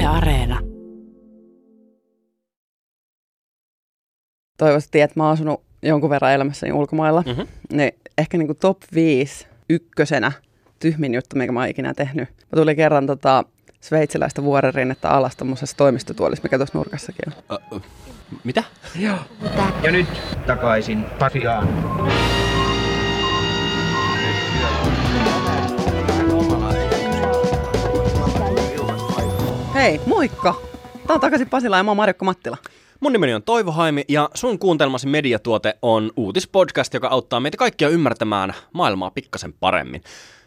Yle Areena. Toivottavasti, että mä oon asunut jonkun verran elämässäni ulkomailla. Mhm. Niin ehkä niinku top 5 ykkösenä tyhmin juttu, mikä mä oon ikinä tehnyt. Mä tulin kerran tota sveitsiläistä vuorerinnettä alas tommosessa toimistotuolissa, mikä tuossa nurkassakin on. Ö, ö, mitä? Joo. Ja nyt takaisin Pasiaan. Hei, moikka! Tää on takaisin Pasila ja mä oon Marjukka Mattila. Mun nimeni on Toivo Haimi ja sun kuuntelmasi mediatuote on uutispodcast, joka auttaa meitä kaikkia ymmärtämään maailmaa pikkasen paremmin.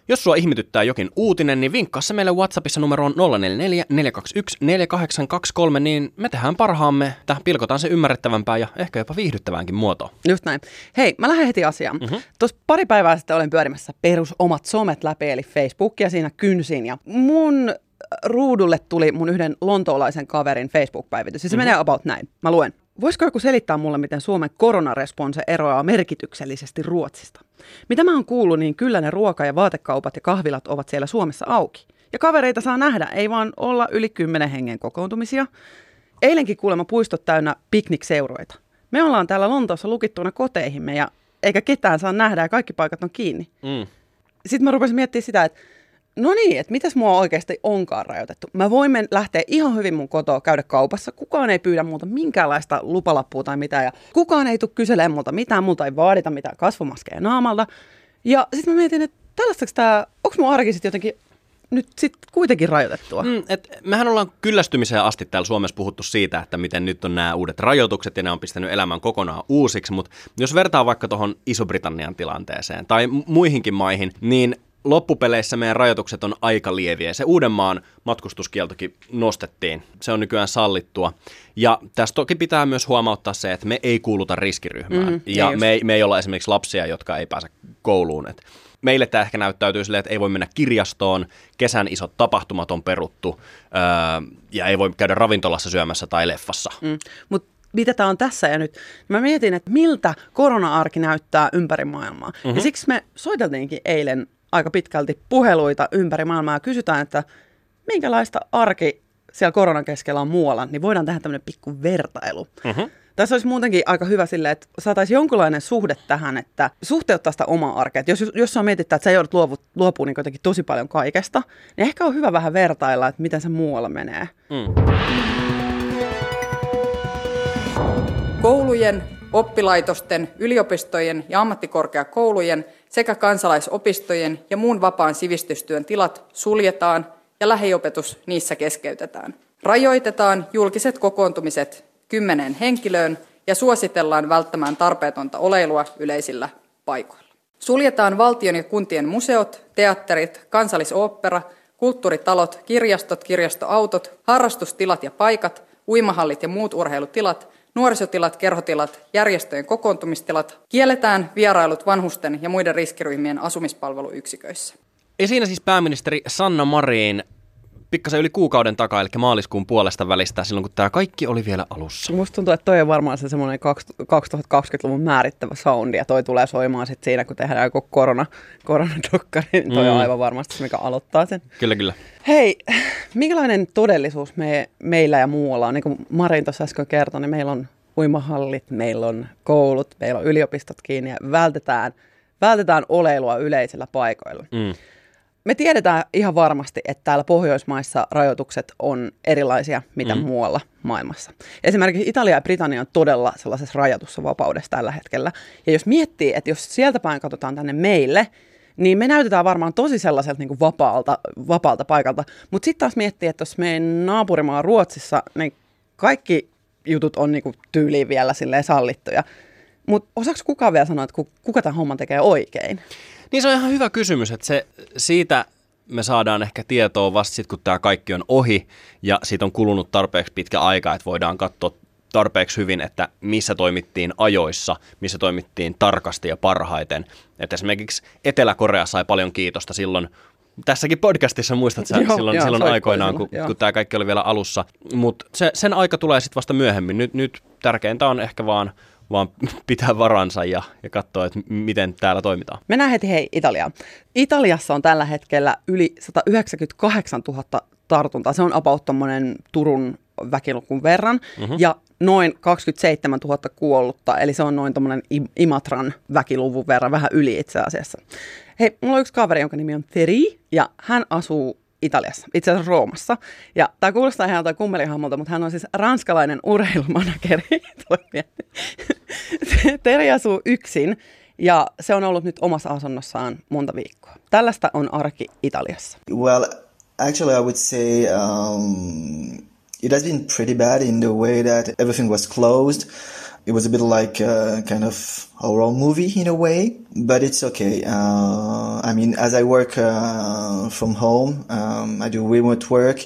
Jos sua ihmetyttää jokin uutinen, niin vinkkaa se meille WhatsAppissa numeroon 044 421 4823, niin me tehdään parhaamme, tähän pilkotaan se ymmärrettävämpää ja ehkä jopa viihdyttäväänkin muotoon. Just näin. Hei, mä lähden heti asiaan. Mm-hmm. Tuossa pari päivää sitten olin pyörimässä perus omat somet läpi, eli Facebookia siinä kynsin. Ja mun ruudulle tuli mun yhden lontoolaisen kaverin Facebook-päivitys. Ja se mm-hmm. menee about näin. Mä luen. Voisiko joku selittää mulle, miten Suomen koronaresponse eroaa merkityksellisesti Ruotsista? Mitä mä oon kuullut, niin kyllä ne ruoka- ja vaatekaupat ja kahvilat ovat siellä Suomessa auki. Ja kavereita saa nähdä, ei vaan olla yli kymmenen hengen kokoontumisia. Eilenkin kuulemma puistot täynnä piknikseuroita. Me ollaan täällä Lontoossa lukittuina koteihimme ja eikä ketään saa nähdä ja kaikki paikat on kiinni. Mm. Sitten mä rupesin miettimään sitä, että no niin, että mitäs mua oikeasti onkaan rajoitettu. Mä voin lähteä ihan hyvin mun kotoa käydä kaupassa. Kukaan ei pyydä multa minkäänlaista lupalappua tai mitään. Ja kukaan ei tule kyselemään multa mitään. Multa ei vaadita mitään kasvomaskeja naamalta. Ja sitten mä mietin, että tällaistako tämä, onko mun arki sitten jotenkin nyt sitten kuitenkin rajoitettua? Mm, et mehän ollaan kyllästymiseen asti täällä Suomessa puhuttu siitä, että miten nyt on nämä uudet rajoitukset ja ne on pistänyt elämän kokonaan uusiksi, mutta jos vertaa vaikka tuohon Iso-Britannian tilanteeseen tai mu- muihinkin maihin, niin loppupeleissä meidän rajoitukset on aika lieviä. Se Uudenmaan matkustuskieltokin nostettiin. Se on nykyään sallittua. Ja tässä toki pitää myös huomauttaa se, että me ei kuuluta riskiryhmään. Mhm, Mm, ja just. me ei, me ei olla esimerkiksi lapsia, jotka ei pääse kouluun. Et meille tämä ehkä näyttäytyy silleen, että ei voi mennä kirjastoon, kesän isot tapahtumat on peruttu öö, ja ei voi käydä ravintolassa syömässä tai leffassa. Mm. Mutta mitä tämä on tässä ja nyt? Mä mietin, että miltä korona-arki näyttää ympäri maailmaa. Mm-hmm. Ja siksi me soiteltiinkin eilen aika pitkälti puheluita ympäri maailmaa ja kysytään, että minkälaista arki siellä koronan keskellä on muualla, niin voidaan tehdä tämmöinen pikku vertailu. Mm-hmm. Tässä olisi muutenkin aika hyvä sille, että saataisiin jonkunlainen suhde tähän, että suhteuttaa sitä omaa arkea. Jos, jos sä mietittää, että sä joudut luovu, luopumaan niin jotenkin tosi paljon kaikesta, niin ehkä on hyvä vähän vertailla, että miten se muualla menee. Mm. Koulujen, oppilaitosten, yliopistojen ja ammattikorkeakoulujen sekä kansalaisopistojen ja muun vapaan sivistystyön tilat suljetaan ja lähiopetus niissä keskeytetään. Rajoitetaan julkiset kokoontumiset kymmeneen henkilöön ja suositellaan välttämään tarpeetonta oleilua yleisillä paikoilla. Suljetaan valtion ja kuntien museot, teatterit, kansallisooppera, kulttuuritalot, kirjastot, kirjastoautot, harrastustilat ja paikat, uimahallit ja muut urheilutilat, nuorisotilat, kerhotilat, järjestöjen kokoontumistilat, kielletään vierailut vanhusten ja muiden riskiryhmien asumispalveluyksiköissä. Ja siinä siis pääministeri Sanna Marin pikkasen yli kuukauden takaa, eli maaliskuun puolesta välistä, silloin kun tämä kaikki oli vielä alussa. Musta tuntuu, että toi on varmaan se semmoinen 2020-luvun määrittävä soundi, ja toi tulee soimaan sitten siinä, kun tehdään joku korona, koronadokkari, niin toi mm. on aivan varmasti se, mikä aloittaa sen. Kyllä, kyllä. Hei, minkälainen todellisuus me, meillä ja muualla on? Niin kuin Marin tuossa äsken kertoi, niin meillä on uimahallit, meillä on koulut, meillä on yliopistot kiinni ja vältetään, vältetään oleilua yleisillä paikoilla. Mm. Me tiedetään ihan varmasti, että täällä Pohjoismaissa rajoitukset on erilaisia, mitä mm. Muualla maailmassa. Esimerkiksi Italia ja Britannia on todella sellaisessa rajatussa vapaudessa tällä hetkellä. Ja jos miettii, että jos sieltä päin katsotaan tänne meille, niin me näytetään varmaan tosi sellaiselta niin kuin vapaalta, vapaalta paikalta. Mutta sitten taas miettii, että jos meidän naapurimaa Ruotsissa, niin kaikki jutut on niin kuin tyyliin vielä silleen sallittuja. Mutta osaako kukaan vielä sanoa, että ku- kuka tämän homman tekee oikein? Niin se on ihan hyvä kysymys, että se, siitä me saadaan ehkä tietoa vasta sitten, kun tämä kaikki on ohi ja siitä on kulunut tarpeeksi pitkä aika, että voidaan katsoa tarpeeksi hyvin, että missä toimittiin ajoissa, missä toimittiin tarkasti ja parhaiten. Että esimerkiksi Etelä-Korea sai paljon kiitosta silloin, tässäkin podcastissa muistat sä Joo, silloin, joo, silloin aikoinaan, kun, joo. kun tämä kaikki oli vielä alussa. Mutta se, sen aika tulee sitten vasta myöhemmin. Nyt, nyt tärkeintä on ehkä vaan, vaan pitää varansa ja, ja katsoa, että miten täällä toimitaan. Mennään heti hei Italiaan. Italiassa on tällä hetkellä yli 198 000 tartuntaa. Se on about Turun väkilukun verran. Mm-hmm. Ja noin 27 000 kuollutta, eli se on noin tuommoinen Imatran väkiluvun verran, vähän yli itse asiassa. Hei, mulla on yksi kaveri, jonka nimi on Teri, ja hän asuu Italiassa, itse asiassa Roomassa. Ja tämä kuulostaa ihan jotain kummelihammolta, mutta hän on siis ranskalainen urheilumanageri. Teri asuu yksin ja se on ollut nyt omassa asunnossaan monta viikkoa. Tällaista on arki Italiassa. Well, actually I would say um, it has been pretty bad in the way that everything was closed. It was a bit like a kind of horror movie in a way, but it's okay. Uh, I mean, as I work uh, from home, um, I do remote work.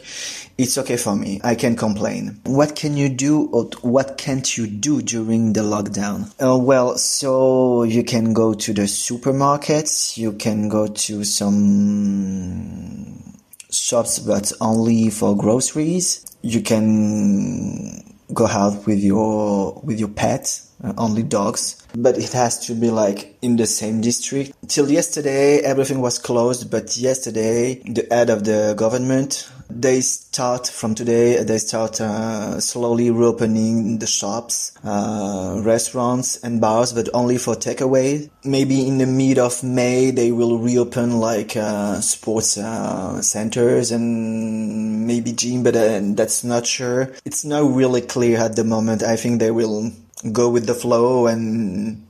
It's okay for me. I can complain. What can you do or what can't you do during the lockdown? Uh, well, so you can go to the supermarkets. You can go to some shops, but only for groceries. You can go out with your with your pet uh, only dogs but it has to be like in the same district. Till yesterday everything was closed but yesterday the head of the government they start from today they start uh, slowly reopening the shops uh, restaurants and bars but only for takeaway. Maybe in the mid of may they will reopen like uh, sports uh, centers and maybe gym but uh, that's not sure. It's not really clear at the moment. I think they will go with the flow and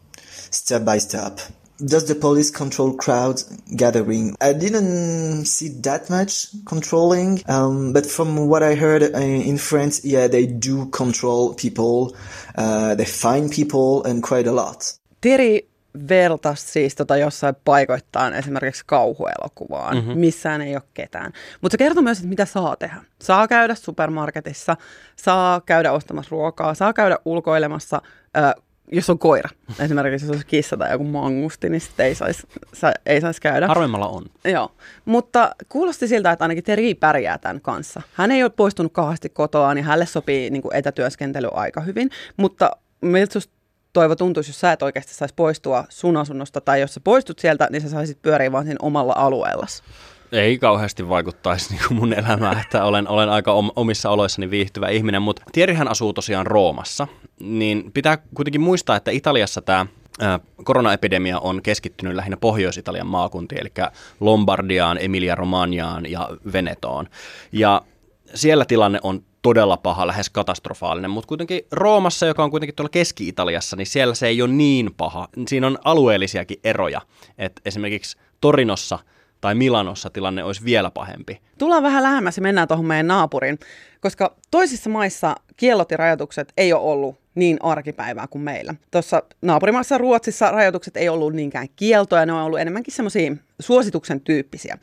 step by step does the police control crowd gathering? I didn't see that much controlling, um, but from what I heard uh, in France, yeah, they do control people, uh, they find people and quite a lot. Tiri vertas siis tota jossain paikoittain esimerkiksi kauhuelokuvaan. Mm-hmm. Missään ei ole ketään. Mutta se kertoo myös, että mitä saa tehdä. Saa käydä supermarketissa, saa käydä ostamassa ruokaa, saa käydä ulkoilemassa ö, jos on koira, esimerkiksi jos olisi kissa tai joku mangusti, niin sitten ei saisi ei sais käydä. Harvemmalla on. Joo, mutta kuulosti siltä, että ainakin Teri pärjää tämän kanssa. Hän ei ole poistunut kauheasti kotoa, niin hänelle sopii niin kuin etätyöskentely aika hyvin, mutta miltä Toivo tuntuisi, jos sä et oikeasti saisi poistua sun asunnosta, tai jos sä poistut sieltä, niin sä saisit pyöriä vaan siinä omalla alueellasi? ei kauheasti vaikuttaisi niin kuin mun elämään, että olen, olen aika omissa oloissani viihtyvä ihminen, mutta Tierihän asuu tosiaan Roomassa, niin pitää kuitenkin muistaa, että Italiassa tämä koronaepidemia on keskittynyt lähinnä Pohjois-Italian maakuntiin, eli Lombardiaan, Emilia-Romagnaan ja Venetoon. Ja siellä tilanne on todella paha, lähes katastrofaalinen, mutta kuitenkin Roomassa, joka on kuitenkin tuolla Keski-Italiassa, niin siellä se ei ole niin paha. Siinä on alueellisiakin eroja, että esimerkiksi Torinossa – tai Milanossa tilanne olisi vielä pahempi. Tullaan vähän lähemmäs ja mennään tuohon meidän naapurin, koska toisissa maissa kiellot ja rajoitukset ei ole ollut niin arkipäivää kuin meillä. Tuossa naapurimaassa Ruotsissa rajoitukset ei ollut niinkään kieltoja, ne on ollut enemmänkin semmoisia suosituksen tyyppisiä.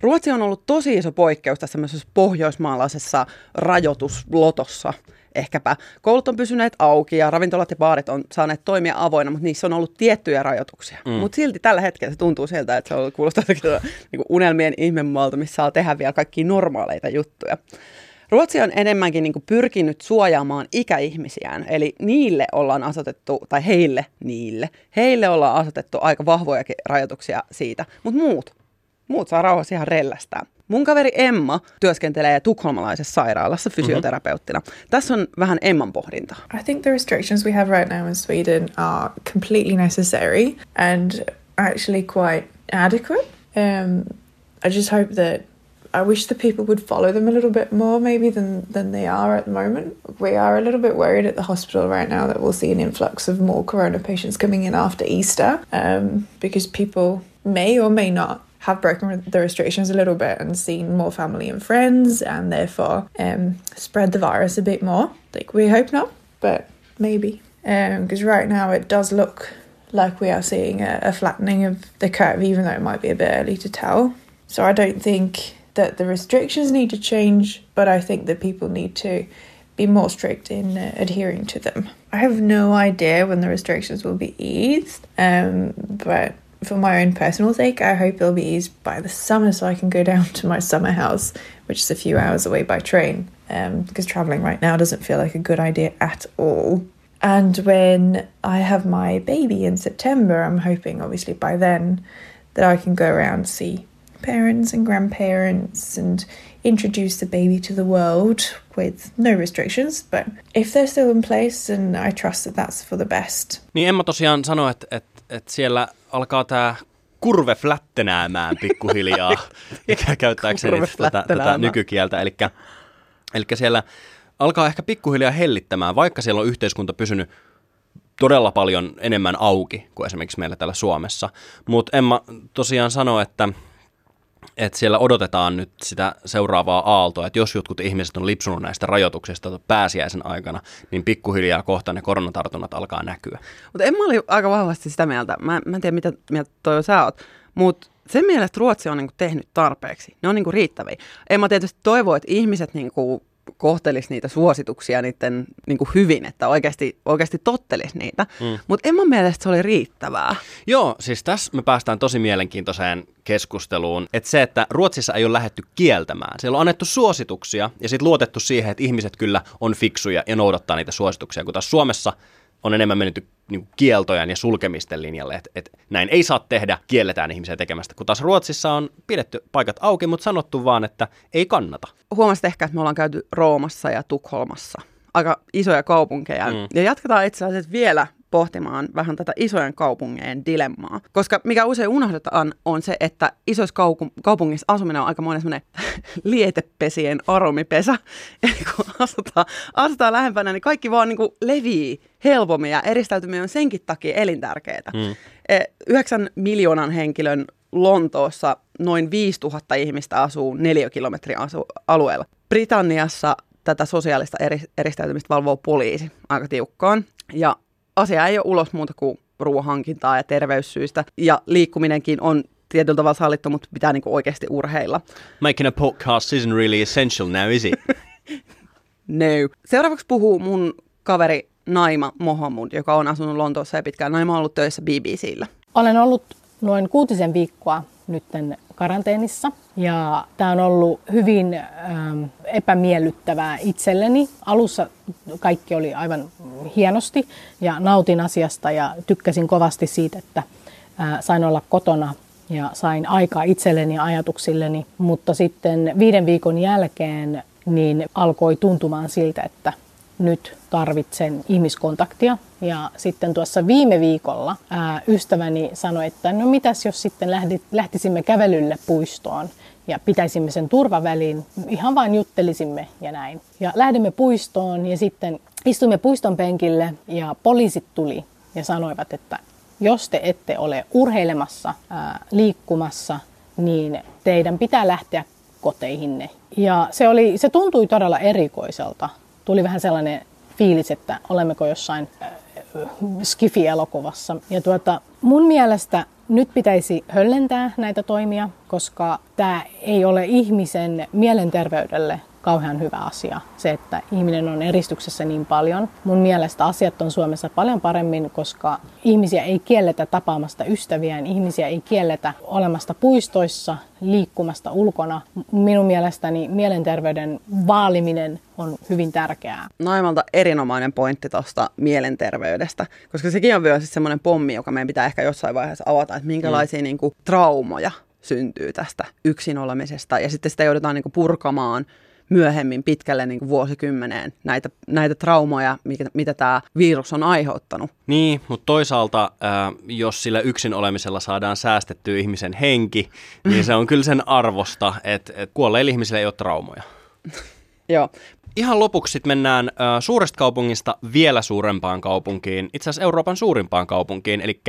Ruotsi on ollut tosi iso poikkeus tässä pohjoismaalaisessa rajoituslotossa – ehkäpä. Koulut on pysyneet auki ja ravintolat ja baarit on saaneet toimia avoinna, mutta niissä on ollut tiettyjä rajoituksia. Mm. Mutta silti tällä hetkellä se tuntuu siltä, että se on kuulostaa niin unelmien ihmemaalta, missä saa tehdä vielä kaikki normaaleita juttuja. Ruotsi on enemmänkin niin pyrkinyt suojaamaan ikäihmisiään, eli niille ollaan asetettu, tai heille, niille, heille ollaan asetettu aika vahvojakin rajoituksia siitä, mutta muut, muut saa rauhassa ihan rellästää. Mun kaveri Emma työskentelee tukholmalaisessa sairaalassa fysioterapeuttina. Mm-hmm. Tässä on vähän Emman pohdinta. I think the restrictions we have right now in Sweden are completely necessary and actually quite adequate. Um, I just hope that I wish the people would follow them a little bit more, maybe than than they are at the moment. We are a little bit worried at the hospital right now that we'll see an influx of more corona patients coming in after Easter, um, because people may or may not have broken the restrictions a little bit and seen more family and friends and therefore um, spread the virus a bit more. Like we hope not, but maybe. Because um, right now it does look like we are seeing a, a flattening of the curve, even though it might be a bit early to tell. So I don't think that the restrictions need to change, but I think that people need to be more strict in uh, adhering to them. I have no idea when the restrictions will be eased, um, but for my own personal sake, I hope it'll be eased by the summer so I can go down to my summer house, which is a few hours away by train. Um, because traveling right now doesn't feel like a good idea at all. And when I have my baby in September, I'm hoping, obviously, by then that I can go around see parents and grandparents and introduce the baby to the world with no restrictions. But if they're still in place, then I trust that that's for the best. Niin Emma tosiaan sanoi, että, että, että siellä alkaa tämä kurve flättenäämään pikkuhiljaa, käyttääkseni tätä, tätä nykykieltä. Eli siellä alkaa ehkä pikkuhiljaa hellittämään, vaikka siellä on yhteiskunta pysynyt todella paljon enemmän auki kuin esimerkiksi meillä täällä Suomessa. Mutta Emma tosiaan sanoi, että, että siellä odotetaan nyt sitä seuraavaa aaltoa, että jos jotkut ihmiset on lipsunut näistä rajoituksista pääsiäisen aikana, niin pikkuhiljaa kohta ne koronatartunnat alkaa näkyä. Mutta Emma oli aika vahvasti sitä mieltä, mä, mä en tiedä mitä mieltä toi sä oot, mutta sen mielestä Ruotsi on niinku tehnyt tarpeeksi. Ne on niinku riittäviä. Emma tietysti toivoo, että ihmiset niinku kohtelisi niitä suosituksia niiden niin kuin hyvin, että oikeasti, oikeasti tottelisi niitä. Mm. Mutta Emman mielestä se oli riittävää. Joo, siis tässä me päästään tosi mielenkiintoiseen keskusteluun, että se, että Ruotsissa ei ole lähetty kieltämään. Siellä on annettu suosituksia ja sitten luotettu siihen, että ihmiset kyllä on fiksuja ja noudattaa niitä suosituksia, kun taas Suomessa on enemmän mennyt niin kieltojen ja sulkemisten linjalle, että, että näin ei saa tehdä, kielletään ihmisiä tekemästä, kun taas Ruotsissa on pidetty paikat auki, mutta sanottu vaan, että ei kannata. Huomasit ehkä, että me ollaan käyty Roomassa ja Tukholmassa, aika isoja kaupunkeja, mm. ja jatketaan itse asiassa vielä pohtimaan vähän tätä isojen kaupungien dilemmaa. Koska mikä usein unohdetaan on se, että isoissa kaupu- kaupungissa asuminen on aika monen semmoinen lietepesien aromipesä. Eli kun asutaan, asutaan lähempänä, niin kaikki vaan niin kuin levii helpommin ja eristäytyminen on senkin takia elintärkeää. Mm. 9 e, miljoonan henkilön Lontoossa noin 5000 ihmistä asuu neliökilometrin asu- alueella. Britanniassa tätä sosiaalista eri, eristäytymistä valvoo poliisi aika tiukkaan. Ja asia ei ole ulos muuta kuin ruohankintaa ja terveyssyistä. Ja liikkuminenkin on tietyllä tavalla sallittu, mutta pitää niinku oikeasti urheilla. Making a podcast isn't really essential now, is it? no. Seuraavaksi puhuu mun kaveri Naima Mohamud, joka on asunut Lontoossa ja pitkään. Naima on ollut töissä BBCllä. Olen ollut noin kuutisen viikkoa nytten karanteenissa. Ja tämä on ollut hyvin ähm, epämiellyttävää itselleni. Alussa kaikki oli aivan hienosti ja nautin asiasta ja tykkäsin kovasti siitä, että äh, sain olla kotona ja sain aikaa itselleni ja ajatuksilleni. Mutta sitten viiden viikon jälkeen niin alkoi tuntumaan siltä, että nyt tarvitsen ihmiskontaktia. Ja sitten tuossa viime viikolla ää, ystäväni sanoi, että no mitäs jos sitten lähti, lähtisimme kävelylle puistoon ja pitäisimme sen turvavälin, ihan vain juttelisimme ja näin. Ja lähdimme puistoon ja sitten istuimme puiston penkille ja poliisit tuli ja sanoivat, että jos te ette ole urheilemassa, ää, liikkumassa, niin teidän pitää lähteä koteihinne. Ja se, oli, se tuntui todella erikoiselta. Tuli vähän sellainen fiilis, että olemmeko jossain äh, Skifi-elokuvassa. Ja tuota, mun mielestä nyt pitäisi höllentää näitä toimia, koska tämä ei ole ihmisen mielenterveydelle kauhean hyvä asia, se, että ihminen on eristyksessä niin paljon. Mun mielestä asiat on Suomessa paljon paremmin, koska ihmisiä ei kielletä tapaamasta ystäviään, ihmisiä ei kielletä olemasta puistoissa, liikkumasta ulkona. Minun mielestäni mielenterveyden vaaliminen on hyvin tärkeää. Naimalta erinomainen pointti tuosta mielenterveydestä, koska sekin on myös semmoinen pommi, joka meidän pitää ehkä jossain vaiheessa avata, että minkälaisia mm. niin kuin, traumoja syntyy tästä yksin olemisesta ja sitten sitä joudutaan niin kuin, purkamaan myöhemmin pitkälle niin kuin vuosikymmeneen näitä, näitä traumoja, mikä, mitä tämä virus on aiheuttanut. Niin, mutta toisaalta äh, jos sillä yksin olemisella saadaan säästettyä ihmisen henki, niin se on kyllä sen arvosta, että, että kuolleille ihmisille ei ole traumoja. Joo. Ihan lopuksi sitten mennään äh, suuresta kaupungista vielä suurempaan kaupunkiin, itse asiassa Euroopan suurimpaan kaupunkiin, eli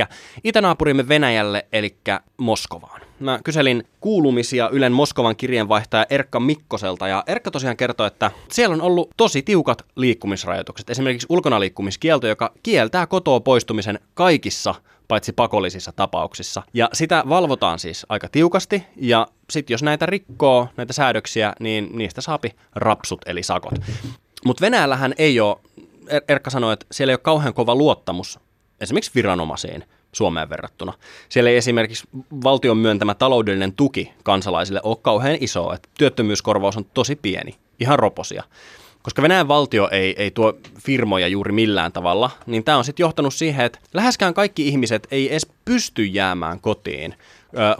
itänaapurimme Venäjälle, eli Moskovaan. Mä kyselin kuulumisia Ylen Moskovan kirjeenvaihtaja Erkka Mikkoselta, ja Erkka tosiaan kertoi, että siellä on ollut tosi tiukat liikkumisrajoitukset. Esimerkiksi ulkonaliikkumiskielto, joka kieltää kotoa poistumisen kaikissa paitsi pakollisissa tapauksissa. Ja sitä valvotaan siis aika tiukasti, ja sitten jos näitä rikkoo, näitä säädöksiä, niin niistä saapi rapsut eli sakot. Mutta Venäjällähän ei ole, er- Erkka sanoi, että siellä ei ole kauhean kova luottamus esimerkiksi viranomaisiin Suomeen verrattuna. Siellä ei esimerkiksi valtion myöntämä taloudellinen tuki kansalaisille ole kauhean iso, että työttömyyskorvaus on tosi pieni, ihan roposia. Koska Venäjän valtio ei, ei tuo firmoja juuri millään tavalla, niin tämä on sitten johtanut siihen, että läheskään kaikki ihmiset ei edes pysty jäämään kotiin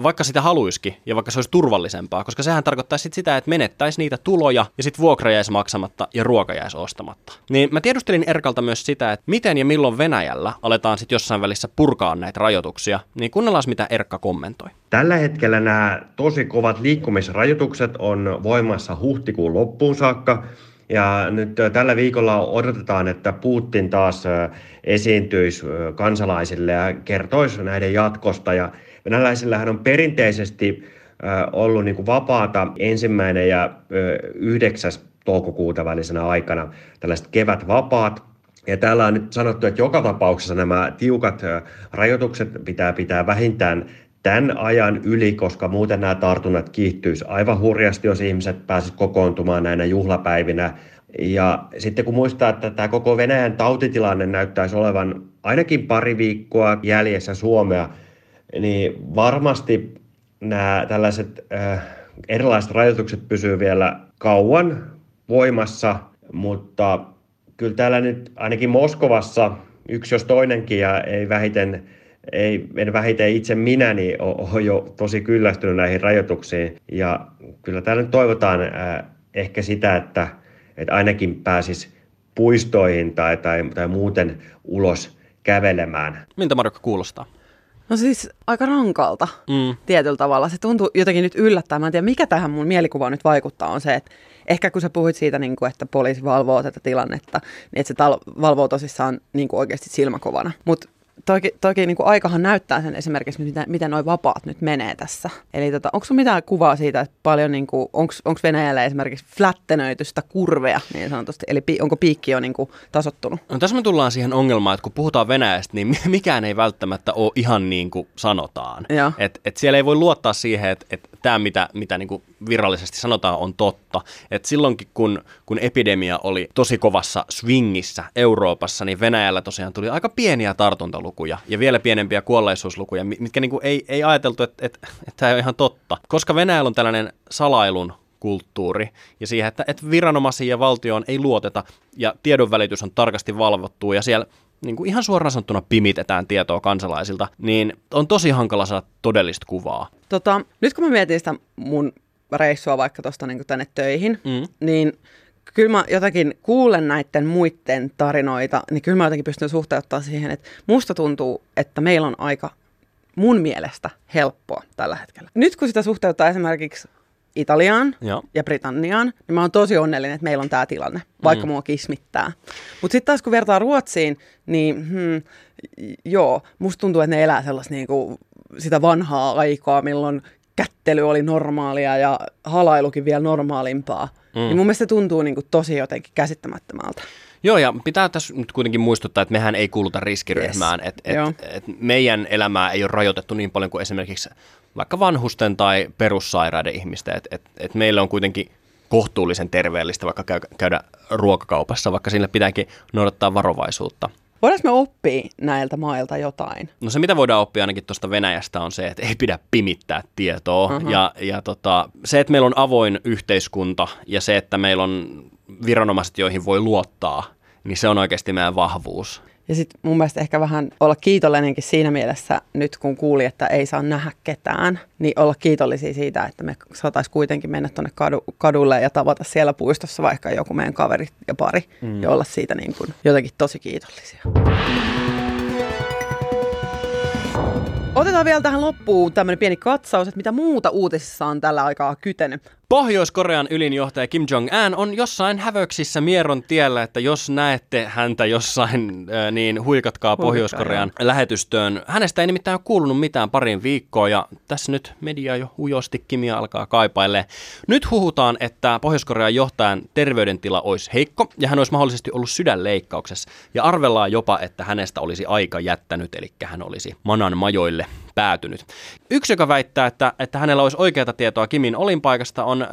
vaikka sitä haluiskin ja vaikka se olisi turvallisempaa, koska sehän tarkoittaisi sit sitä, että menettäisi niitä tuloja ja sitten vuokra jäisi maksamatta ja ruoka jäisi ostamatta. Niin mä tiedustelin Erkalta myös sitä, että miten ja milloin Venäjällä aletaan sitten jossain välissä purkaa näitä rajoituksia, niin kuunnellaan mitä Erkka kommentoi. Tällä hetkellä nämä tosi kovat liikkumisrajoitukset on voimassa huhtikuun loppuun saakka, ja nyt tällä viikolla odotetaan, että Putin taas esiintyisi kansalaisille ja kertoisi näiden jatkosta. Ja Venäläisillähän on perinteisesti ollut niin kuin vapaata ensimmäinen ja yhdeksäs toukokuuta välisenä aikana tällaiset kevätvapaat. Ja täällä on nyt sanottu, että joka tapauksessa nämä tiukat rajoitukset pitää pitää vähintään tämän ajan yli, koska muuten nämä tartunnat kiihtyisi aivan hurjasti, jos ihmiset pääsisivät kokoontumaan näinä juhlapäivinä. Ja sitten kun muistaa, että tämä koko Venäjän tautitilanne näyttäisi olevan ainakin pari viikkoa jäljessä Suomea, niin varmasti nämä tällaiset äh, erilaiset rajoitukset pysyvät vielä kauan voimassa, mutta kyllä täällä nyt ainakin Moskovassa yksi jos toinenkin ja ei vähiten, ei, en vähiten itse minä, niin olen jo tosi kyllästynyt näihin rajoituksiin. Ja kyllä täällä nyt toivotaan äh, ehkä sitä, että, että ainakin pääsis puistoihin tai, tai, tai muuten ulos kävelemään. Miltä Marokko kuulostaa? No siis aika rankalta mm. tietyllä tavalla. Se tuntuu jotenkin nyt yllättää. Mä en tiedä, mikä tähän mun mielikuvaan nyt vaikuttaa, on se, että ehkä kun sä puhuit siitä, niin kuin, että poliisi valvoo tätä tilannetta, niin että se tal- valvoo tosissaan niin kuin oikeasti silmäkovana. Mutta toki, toki niin kuin aikahan näyttää sen esimerkiksi, miten, miten nuo vapaat nyt menee tässä. Eli tota, onko mitään kuvaa siitä, että paljon, niin onko Venäjällä esimerkiksi flättenöitystä kurveja niin sanotusti, eli pi, onko piikki jo niin kuin, tasottunut? No, tässä me tullaan siihen ongelmaan, että kun puhutaan Venäjästä, niin mikään ei välttämättä ole ihan niin kuin sanotaan. Et, et siellä ei voi luottaa siihen, että et tämä, mitä, mitä niin kuin virallisesti sanotaan, on totta. Et silloinkin, kun, kun epidemia oli tosi kovassa swingissä Euroopassa, niin Venäjällä tosiaan tuli aika pieniä tartuntalukuja ja vielä pienempiä kuolleisuuslukuja, mitkä niin kuin ei, ei ajateltu, että, että, että tämä ei ole ihan totta. Koska Venäjällä on tällainen salailun kulttuuri ja siihen, että, että viranomaisiin ja valtioon ei luoteta ja tiedonvälitys on tarkasti valvottu ja siellä niin kuin ihan suoraan sanottuna pimitetään tietoa kansalaisilta, niin on tosi hankala saada todellista kuvaa. Tota, nyt kun mä mietin sitä mun reissua vaikka tuosta niin tänne töihin, mm. niin kyllä mä jotenkin kuulen näiden muiden tarinoita, niin kyllä mä jotenkin pystyn suhteuttaa siihen, että musta tuntuu, että meillä on aika mun mielestä helppoa tällä hetkellä. Nyt kun sitä suhteuttaa esimerkiksi Italiaan Joo. ja Britanniaan, niin mä oon tosi onnellinen, että meillä on tämä tilanne, vaikka mm. mua kismittää. Mutta sitten taas kun vertaa Ruotsiin, niin hmm, joo, musta tuntuu, että ne elää sellaista niinku, sitä vanhaa aikaa, milloin kättely oli normaalia ja halailukin vielä normaalimpaa. Mm. Niin mun mielestä se tuntuu niinku tosi jotenkin käsittämättömältä. Joo, ja pitää tässä nyt kuitenkin muistuttaa, että mehän ei kuuluta riskiryhmään. Yes. Et, et, et meidän elämää ei ole rajoitettu niin paljon kuin esimerkiksi vaikka vanhusten tai perussairaiden ihmisten. Et, et, et meille on kuitenkin kohtuullisen terveellistä vaikka käy, käydä ruokakaupassa, vaikka sillä pitääkin noudattaa varovaisuutta. Voidaanko me oppia näiltä mailta jotain? No se, mitä voidaan oppia ainakin tuosta Venäjästä on se, että ei pidä pimittää tietoa. Uh-huh. Ja, ja tota, se, että meillä on avoin yhteiskunta ja se, että meillä on viranomaiset, joihin voi luottaa, niin se on oikeasti meidän vahvuus. Ja sitten mun mielestä ehkä vähän olla kiitollinenkin siinä mielessä, nyt kun kuuli, että ei saa nähdä ketään, niin olla kiitollisia siitä, että me saataisiin kuitenkin mennä tuonne kadu, kadulle ja tavata siellä puistossa vaikka joku meidän kaveri ja pari mm. ja olla siitä niin kuin jotenkin tosi kiitollisia. Otetaan vielä tähän loppuun tämmöinen pieni katsaus, että mitä muuta uutisissa on tällä aikaa kytenyt. Pohjois-Korean ylinjohtaja Kim Jong-un on jossain hävöksissä Mieron tiellä, että jos näette häntä jossain, niin huikatkaa Pohjois-Korean lähetystöön. Hänestä ei nimittäin ole kuulunut mitään parin viikkoa ja tässä nyt media jo ujosti Kimia alkaa kaipaille. Nyt huhutaan, että Pohjois-Korean johtajan terveydentila olisi heikko ja hän olisi mahdollisesti ollut sydänleikkauksessa. Ja arvellaan jopa, että hänestä olisi aika jättänyt, eli hän olisi manan majoille päätynyt. Yksi, joka väittää, että, että hänellä olisi oikeata tietoa Kimin olinpaikasta, on äh,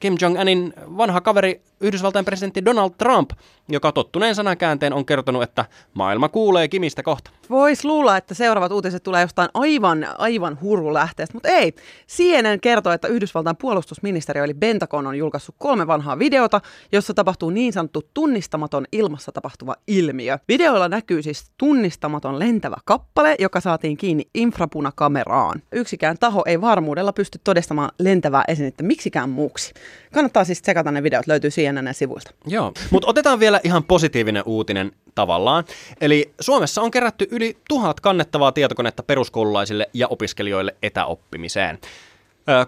Kim Jong-unin vanha kaveri Yhdysvaltain presidentti Donald Trump, joka tottuneen sanakäänteen on kertonut, että maailma kuulee Kimistä kohta. Voisi luulla, että seuraavat uutiset tulee jostain aivan, aivan hurulähteestä, mutta ei. CNN kertoo, että Yhdysvaltain puolustusministeriö eli Pentagon on julkaissut kolme vanhaa videota, jossa tapahtuu niin sanottu tunnistamaton ilmassa tapahtuva ilmiö. Videoilla näkyy siis tunnistamaton lentävä kappale, joka saatiin kiinni infrapunakameraan. Yksikään taho ei varmuudella pysty todistamaan lentävää esinettä miksikään muuksi. Kannattaa siis tsekata ne videot, löytyy CNN sivuilta. Joo, mutta otetaan vielä ihan positiivinen uutinen tavallaan. Eli Suomessa on kerätty yli tuhat kannettavaa tietokonetta peruskoululaisille ja opiskelijoille etäoppimiseen.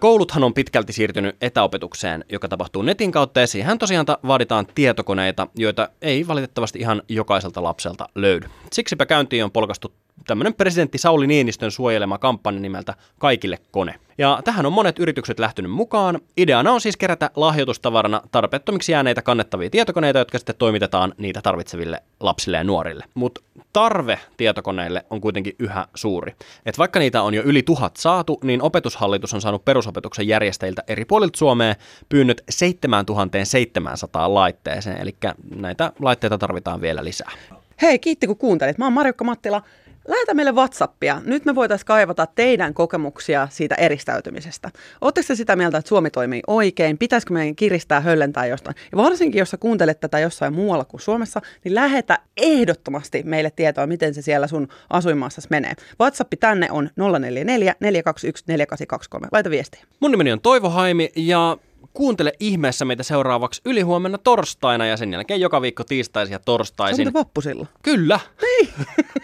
Kouluthan on pitkälti siirtynyt etäopetukseen, joka tapahtuu netin kautta, ja siihen tosiaan vaaditaan tietokoneita, joita ei valitettavasti ihan jokaiselta lapselta löydy. Siksipä käyntiin on polkastu tämmöinen presidentti Sauli Niinistön suojelema kampanja nimeltä Kaikille kone. Ja tähän on monet yritykset lähtenyt mukaan. Ideana on siis kerätä lahjoitustavarana tarpeettomiksi jääneitä kannettavia tietokoneita, jotka sitten toimitetaan niitä tarvitseville lapsille ja nuorille. Mutta tarve tietokoneille on kuitenkin yhä suuri. Et vaikka niitä on jo yli tuhat saatu, niin opetushallitus on saanut perusopetuksen järjestäjiltä eri puolilta Suomea pyynnöt 7700 laitteeseen, eli näitä laitteita tarvitaan vielä lisää. Hei, kiitti kun kuuntelit. Mä oon Marjukka Mattila. Lähetä meille Whatsappia. Nyt me voitaisiin kaivata teidän kokemuksia siitä eristäytymisestä. Oletteko te sitä mieltä, että Suomi toimii oikein? Pitäisikö meidän kiristää höllentää jostain? Ja varsinkin, jos sä kuuntelet tätä jossain muualla kuin Suomessa, niin lähetä ehdottomasti meille tietoa, miten se siellä sun asuinmaassasi menee. WhatsApp tänne on 044 421 4823. Laita viestiä. Mun nimeni on Toivo Haimi ja kuuntele ihmeessä meitä seuraavaksi ylihuomenna torstaina ja sen jälkeen joka viikko tiistaisin ja torstaisin. Se on vappu silloin. Kyllä. Niin.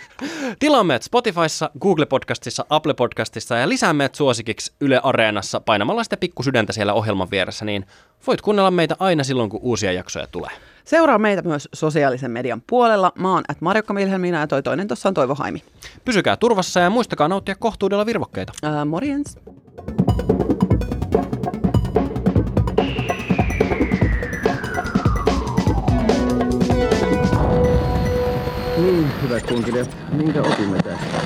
Tilaa meidät Spotifyssa, Google Podcastissa, Apple Podcastissa ja lisää meidät suosikiksi Yle Areenassa painamalla sitä pikkusydäntä siellä ohjelman vieressä, niin voit kuunnella meitä aina silloin, kun uusia jaksoja tulee. Seuraa meitä myös sosiaalisen median puolella. Mä oon at Marjokka Milhelmiina ja toi toinen tuossa on Toivo Haimi. Pysykää turvassa ja muistakaa nauttia kohtuudella virvokkeita. Ää, morjens. Niin, hyvät kunkilijat, minkä opimme tästä?